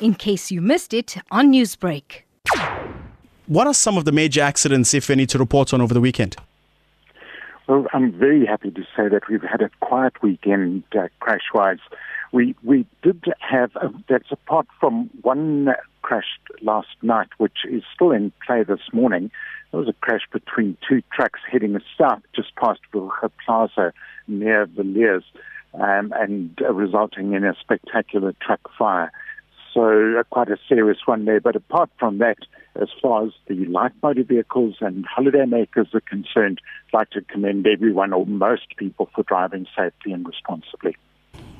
in case you missed it on Newsbreak. What are some of the major accidents, if any, to report on over the weekend? Well, I'm very happy to say that we've had a quiet weekend uh, crash-wise. We we did have a, that's apart from one crash last night, which is still in play this morning. There was a crash between two trucks heading south just past Wilge Plaza near Villiers, um, and uh, resulting in a spectacular truck fire. So uh, quite a serious one there. But apart from that, as far as the light motor vehicles and holidaymakers are concerned, I'd like to commend everyone or most people for driving safely and responsibly.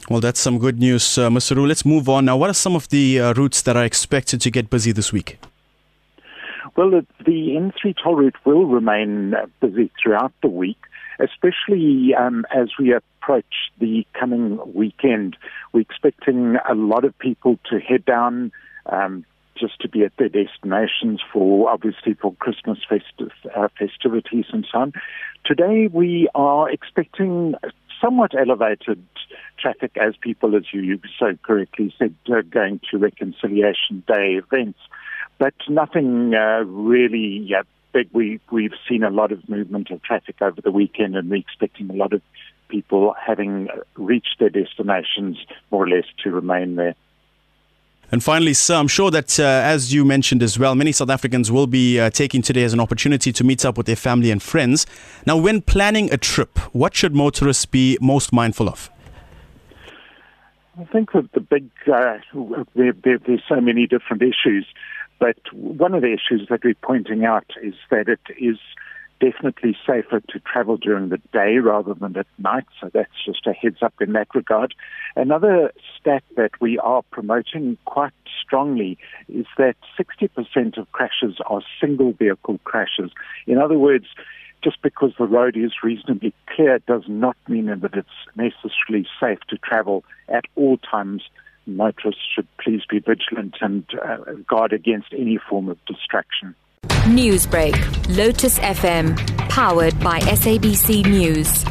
Well, that's some good news, uh, Mr. Roux. Let's move on now. What are some of the uh, routes that are expected to get busy this week? Well, the, the N3 toll route will remain uh, busy throughout the week, especially um, as we approach the coming weekend. We're expecting a lot of people to head down um, just to be at their destinations for obviously for Christmas uh, festivities and so on. Today we are expecting somewhat elevated traffic as people, as you so correctly said, uh, going to Reconciliation Day events, but nothing uh, really uh, We, we've seen a lot of movement of traffic over the weekend, and we're expecting a lot of people having reached their destinations more or less to remain there. And finally, sir, I'm sure that, uh, as you mentioned as well, many South Africans will be uh, taking today as an opportunity to meet up with their family and friends. Now, when planning a trip, what should motorists be most mindful of? I think that the big, uh, there, there, there's so many different issues, but one of the issues that we're pointing out is that it is definitely safer to travel during the day rather than at night. So that's just a heads up in that regard. Another stat that we are promoting quite strongly is that 60% of crashes are single vehicle crashes. In other words, just because the road is reasonably clear does not mean that it's necessarily safe to travel at all times. Motorists should please be vigilant and uh, guard against any form of distraction. Newsbreak, Lotus FM, powered by SABC News.